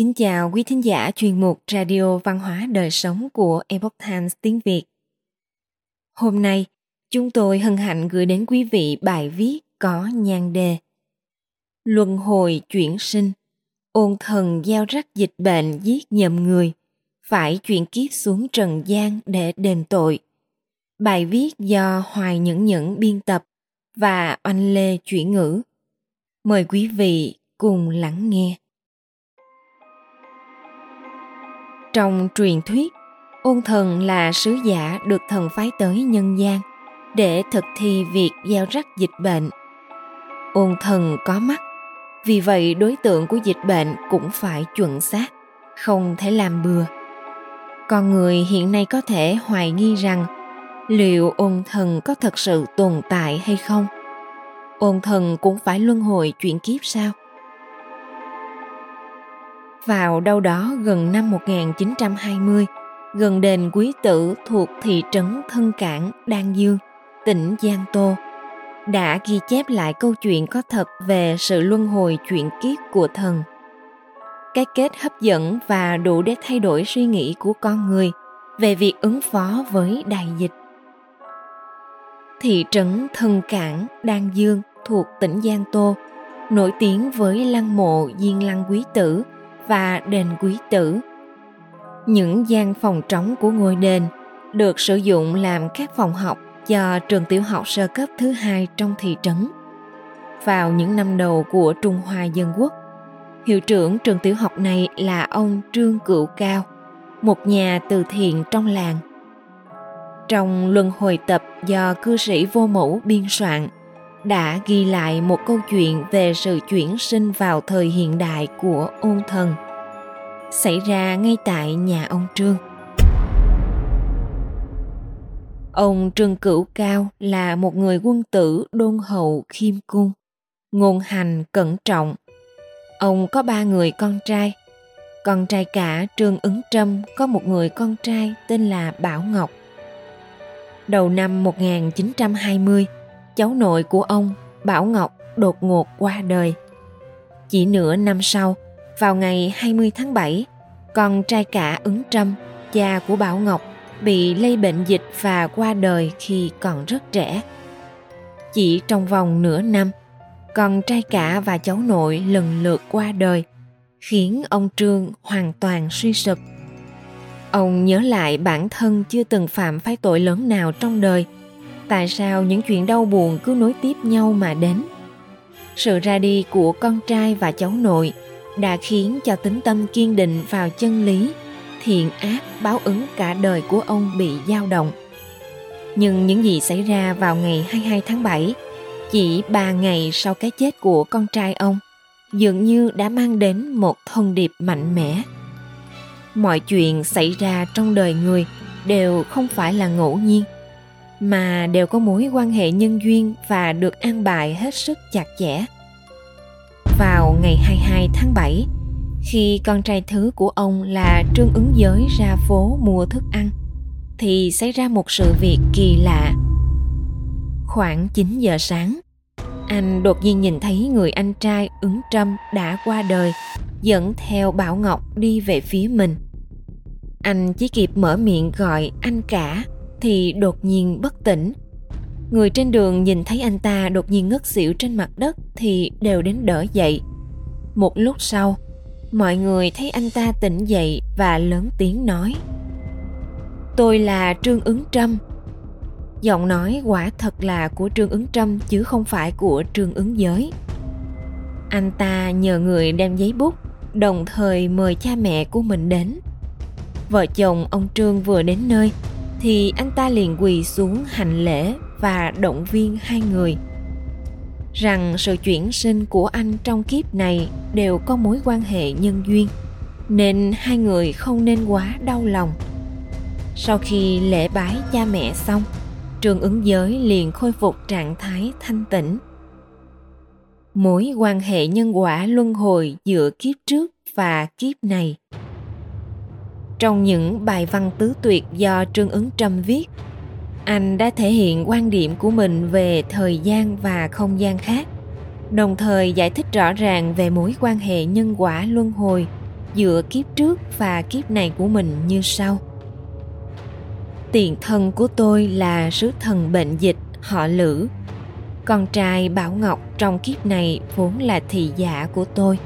Kính chào quý thính giả chuyên mục Radio Văn hóa Đời Sống của Epoch Times tiếng Việt. Hôm nay, chúng tôi hân hạnh gửi đến quý vị bài viết có nhan đề Luân hồi chuyển sinh, ôn thần gieo rắc dịch bệnh giết nhầm người, phải chuyển kiếp xuống trần gian để đền tội. Bài viết do Hoài Nhẫn Nhẫn biên tập và Oanh Lê chuyển ngữ. Mời quý vị cùng lắng nghe. Trong truyền thuyết, ôn thần là sứ giả được thần phái tới nhân gian để thực thi việc gieo rắc dịch bệnh. Ôn thần có mắt, vì vậy đối tượng của dịch bệnh cũng phải chuẩn xác, không thể làm bừa. Con người hiện nay có thể hoài nghi rằng liệu ôn thần có thật sự tồn tại hay không? Ôn thần cũng phải luân hồi chuyển kiếp sao? Vào đâu đó gần năm 1920, gần đền Quý Tử thuộc thị trấn Thân Cảng, Đan Dương, tỉnh Giang Tô, đã ghi chép lại câu chuyện có thật về sự luân hồi chuyển kiếp của thần. Cái kết hấp dẫn và đủ để thay đổi suy nghĩ của con người về việc ứng phó với đại dịch. Thị trấn Thân Cảng, Đan Dương thuộc tỉnh Giang Tô, nổi tiếng với lăng mộ Diên Lăng Quý Tử – và đền quý tử. Những gian phòng trống của ngôi đền được sử dụng làm các phòng học cho trường tiểu học sơ cấp thứ hai trong thị trấn. Vào những năm đầu của Trung Hoa Dân Quốc, hiệu trưởng trường tiểu học này là ông Trương Cửu Cao, một nhà từ thiện trong làng. Trong luân hồi tập do cư sĩ vô mẫu biên soạn, đã ghi lại một câu chuyện về sự chuyển sinh vào thời hiện đại của ôn thần. Xảy ra ngay tại nhà ông trương. Ông trương cửu cao là một người quân tử đôn hậu khiêm cung ngôn hành cẩn trọng. Ông có ba người con trai. Con trai cả trương ứng trâm có một người con trai tên là Bảo Ngọc. Đầu năm 1920, cháu nội của ông, Bảo Ngọc, đột ngột qua đời. Chỉ nửa năm sau, vào ngày 20 tháng 7, con trai cả ứng trâm, cha của Bảo Ngọc, bị lây bệnh dịch và qua đời khi còn rất trẻ. Chỉ trong vòng nửa năm, con trai cả và cháu nội lần lượt qua đời, khiến ông Trương hoàn toàn suy sụp. Ông nhớ lại bản thân chưa từng phạm phải tội lớn nào trong đời – tại sao những chuyện đau buồn cứ nối tiếp nhau mà đến? Sự ra đi của con trai và cháu nội đã khiến cho tính tâm kiên định vào chân lý, thiện ác báo ứng cả đời của ông bị dao động. Nhưng những gì xảy ra vào ngày 22 tháng 7 chỉ 3 ngày sau cái chết của con trai ông, dường như đã mang đến một thông điệp mạnh mẽ. Mọi chuyện xảy ra trong đời người đều không phải là ngẫu nhiên mà đều có mối quan hệ nhân duyên và được an bài hết sức chặt chẽ. Vào ngày 22 tháng 7, khi con trai thứ của ông là Trương Ứng Giới ra phố mua thức ăn, thì xảy ra một sự việc kỳ lạ. Khoảng 9 giờ sáng, anh đột nhiên nhìn thấy người anh trai ứng trâm đã qua đời, dẫn theo Bảo Ngọc đi về phía mình. Anh chỉ kịp mở miệng gọi anh cả thì đột nhiên bất tỉnh. Người trên đường nhìn thấy anh ta đột nhiên ngất xỉu trên mặt đất thì đều đến đỡ dậy. Một lúc sau, mọi người thấy anh ta tỉnh dậy và lớn tiếng nói Tôi là Trương Ứng Trâm. Giọng nói quả thật là của Trương Ứng Trâm chứ không phải của Trương Ứng Giới. Anh ta nhờ người đem giấy bút, đồng thời mời cha mẹ của mình đến. Vợ chồng ông Trương vừa đến nơi thì anh ta liền quỳ xuống hành lễ và động viên hai người. Rằng sự chuyển sinh của anh trong kiếp này đều có mối quan hệ nhân duyên, nên hai người không nên quá đau lòng. Sau khi lễ bái cha mẹ xong, trường ứng giới liền khôi phục trạng thái thanh tĩnh. Mối quan hệ nhân quả luân hồi giữa kiếp trước và kiếp này trong những bài văn tứ tuyệt do Trương Ứng Trâm viết, anh đã thể hiện quan điểm của mình về thời gian và không gian khác, đồng thời giải thích rõ ràng về mối quan hệ nhân quả luân hồi giữa kiếp trước và kiếp này của mình như sau tiền thân của tôi là sứ thần bệnh dịch họ lữ con trai Bảo Ngọc trong kiếp này vốn là thị giả của tôi.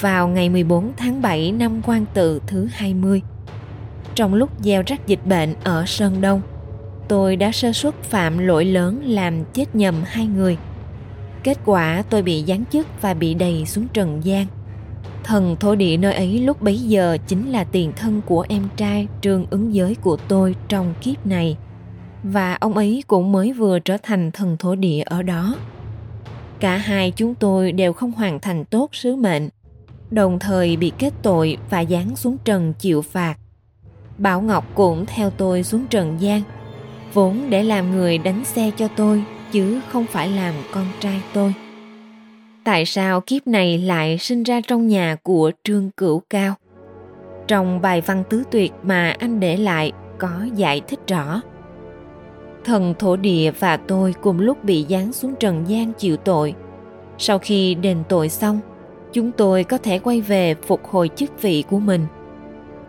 Vào ngày 14 tháng 7 năm quan tự thứ 20, trong lúc gieo rắc dịch bệnh ở Sơn Đông, tôi đã sơ suất phạm lỗi lớn làm chết nhầm hai người. Kết quả tôi bị giáng chức và bị đầy xuống trần gian. Thần thổ địa nơi ấy lúc bấy giờ chính là tiền thân của em trai trương ứng giới của tôi trong kiếp này và ông ấy cũng mới vừa trở thành thần thổ địa ở đó. Cả hai chúng tôi đều không hoàn thành tốt sứ mệnh, đồng thời bị kết tội và giáng xuống trần chịu phạt. Bảo Ngọc cũng theo tôi xuống trần gian, vốn để làm người đánh xe cho tôi chứ không phải làm con trai tôi. Tại sao kiếp này lại sinh ra trong nhà của Trương Cửu Cao? Trong bài văn tứ tuyệt mà anh để lại có giải thích rõ thần thổ địa và tôi cùng lúc bị giáng xuống trần gian chịu tội. Sau khi đền tội xong, chúng tôi có thể quay về phục hồi chức vị của mình.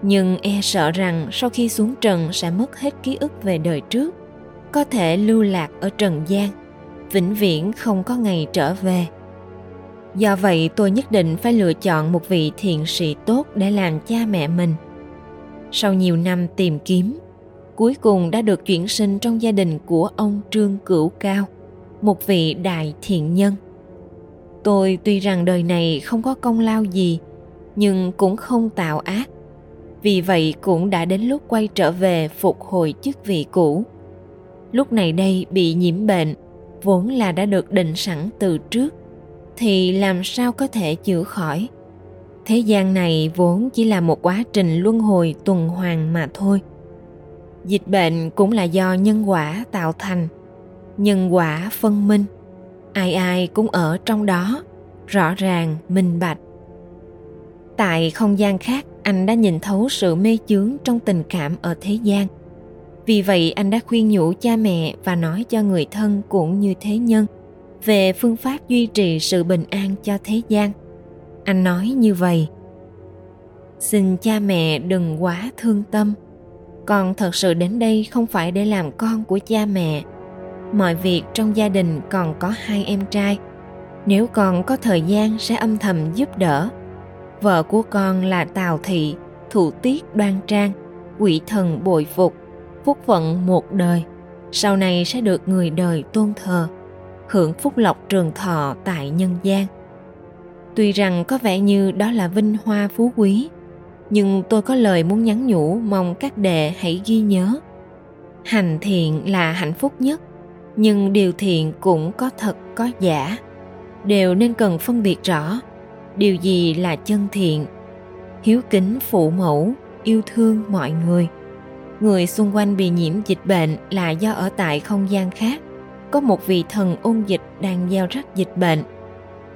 Nhưng e sợ rằng sau khi xuống trần sẽ mất hết ký ức về đời trước, có thể lưu lạc ở trần gian, vĩnh viễn không có ngày trở về. Do vậy tôi nhất định phải lựa chọn một vị thiện sĩ tốt để làm cha mẹ mình. Sau nhiều năm tìm kiếm, cuối cùng đã được chuyển sinh trong gia đình của ông Trương Cửu Cao, một vị đại thiện nhân. Tôi tuy rằng đời này không có công lao gì, nhưng cũng không tạo ác. Vì vậy cũng đã đến lúc quay trở về phục hồi chức vị cũ. Lúc này đây bị nhiễm bệnh, vốn là đã được định sẵn từ trước, thì làm sao có thể chữa khỏi? Thế gian này vốn chỉ là một quá trình luân hồi tuần hoàn mà thôi – dịch bệnh cũng là do nhân quả tạo thành nhân quả phân minh ai ai cũng ở trong đó, rõ ràng, minh bạch. Tại không gian khác, anh đã nhìn thấu sự mê chướng trong tình cảm ở thế gian. Vì vậy, anh đã khuyên nhủ cha mẹ và nói cho người thân cũng như thế nhân về phương pháp duy trì sự bình an cho thế gian. Anh nói như vậy, xin cha mẹ đừng quá thương tâm. Con thật sự đến đây không phải để làm con của cha mẹ mọi việc trong gia đình còn có hai em trai. Nếu con có thời gian sẽ âm thầm giúp đỡ. Vợ của con là tào thị, thủ tiết đoan trang, quỷ thần bội phục, phúc phận một đời. Sau này sẽ được người đời tôn thờ, hưởng phúc lộc trường thọ tại nhân gian. Tuy rằng có vẻ như đó là vinh hoa phú quý, nhưng tôi có lời muốn nhắn nhủ mong các đệ hãy ghi nhớ. Hành thiện là hạnh phúc nhất nhưng điều thiện cũng có thật, có giả. Đều nên cần phân biệt rõ. Điều gì là chân thiện? Hiếu kính phụ mẫu, yêu thương mọi người. Người xung quanh bị nhiễm dịch bệnh là do ở tại không gian khác. Có một vị thần ôn dịch đang gieo rắc dịch bệnh.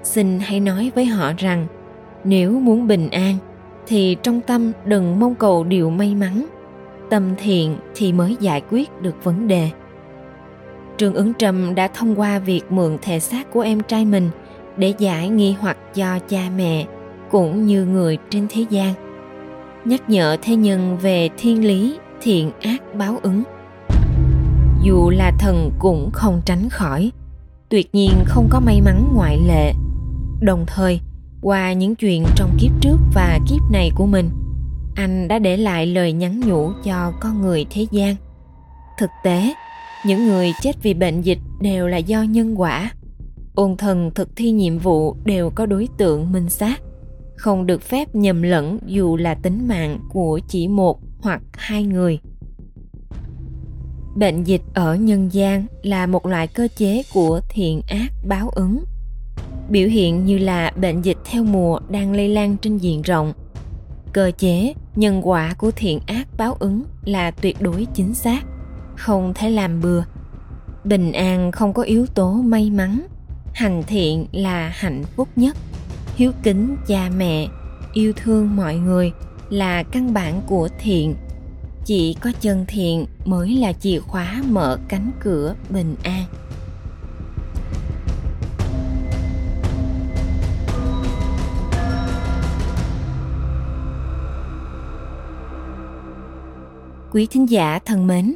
Xin hãy nói với họ rằng, nếu muốn bình an, thì trong tâm đừng mong cầu điều may mắn. Tâm thiện thì mới giải quyết được vấn đề trương ứng Trầm đã thông qua việc mượn thể xác của em trai mình để giải nghi hoặc cho cha mẹ cũng như người trên thế gian. Nhắc nhở thế nhân về thiên lý, thiện ác báo ứng. Dù là thần cũng không tránh khỏi, tuyệt nhiên không có may mắn ngoại lệ. Đồng thời, qua những chuyện trong kiếp trước và kiếp này của mình, anh đã để lại lời nhắn nhủ cho con người thế gian. Thực tế những người chết vì bệnh dịch đều là do nhân quả. Ôn thần thực thi nhiệm vụ đều có đối tượng minh xác. Không được phép nhầm lẫn dù là tính mạng của chỉ một hoặc hai người. Bệnh dịch ở nhân gian là một loại cơ chế của thiện ác báo ứng. Biểu hiện như là bệnh dịch theo mùa đang lây lan trên diện rộng. Cơ chế, nhân quả của thiện ác báo ứng là tuyệt đối chính xác không thể làm bừa. Bình an không có yếu tố may mắn. Hành thiện là hạnh phúc nhất. Hiếu kính cha mẹ, yêu thương mọi người là căn bản của thiện. Chỉ có chân thiện mới là chìa khóa mở cánh cửa bình an. Quý thính giả thân mến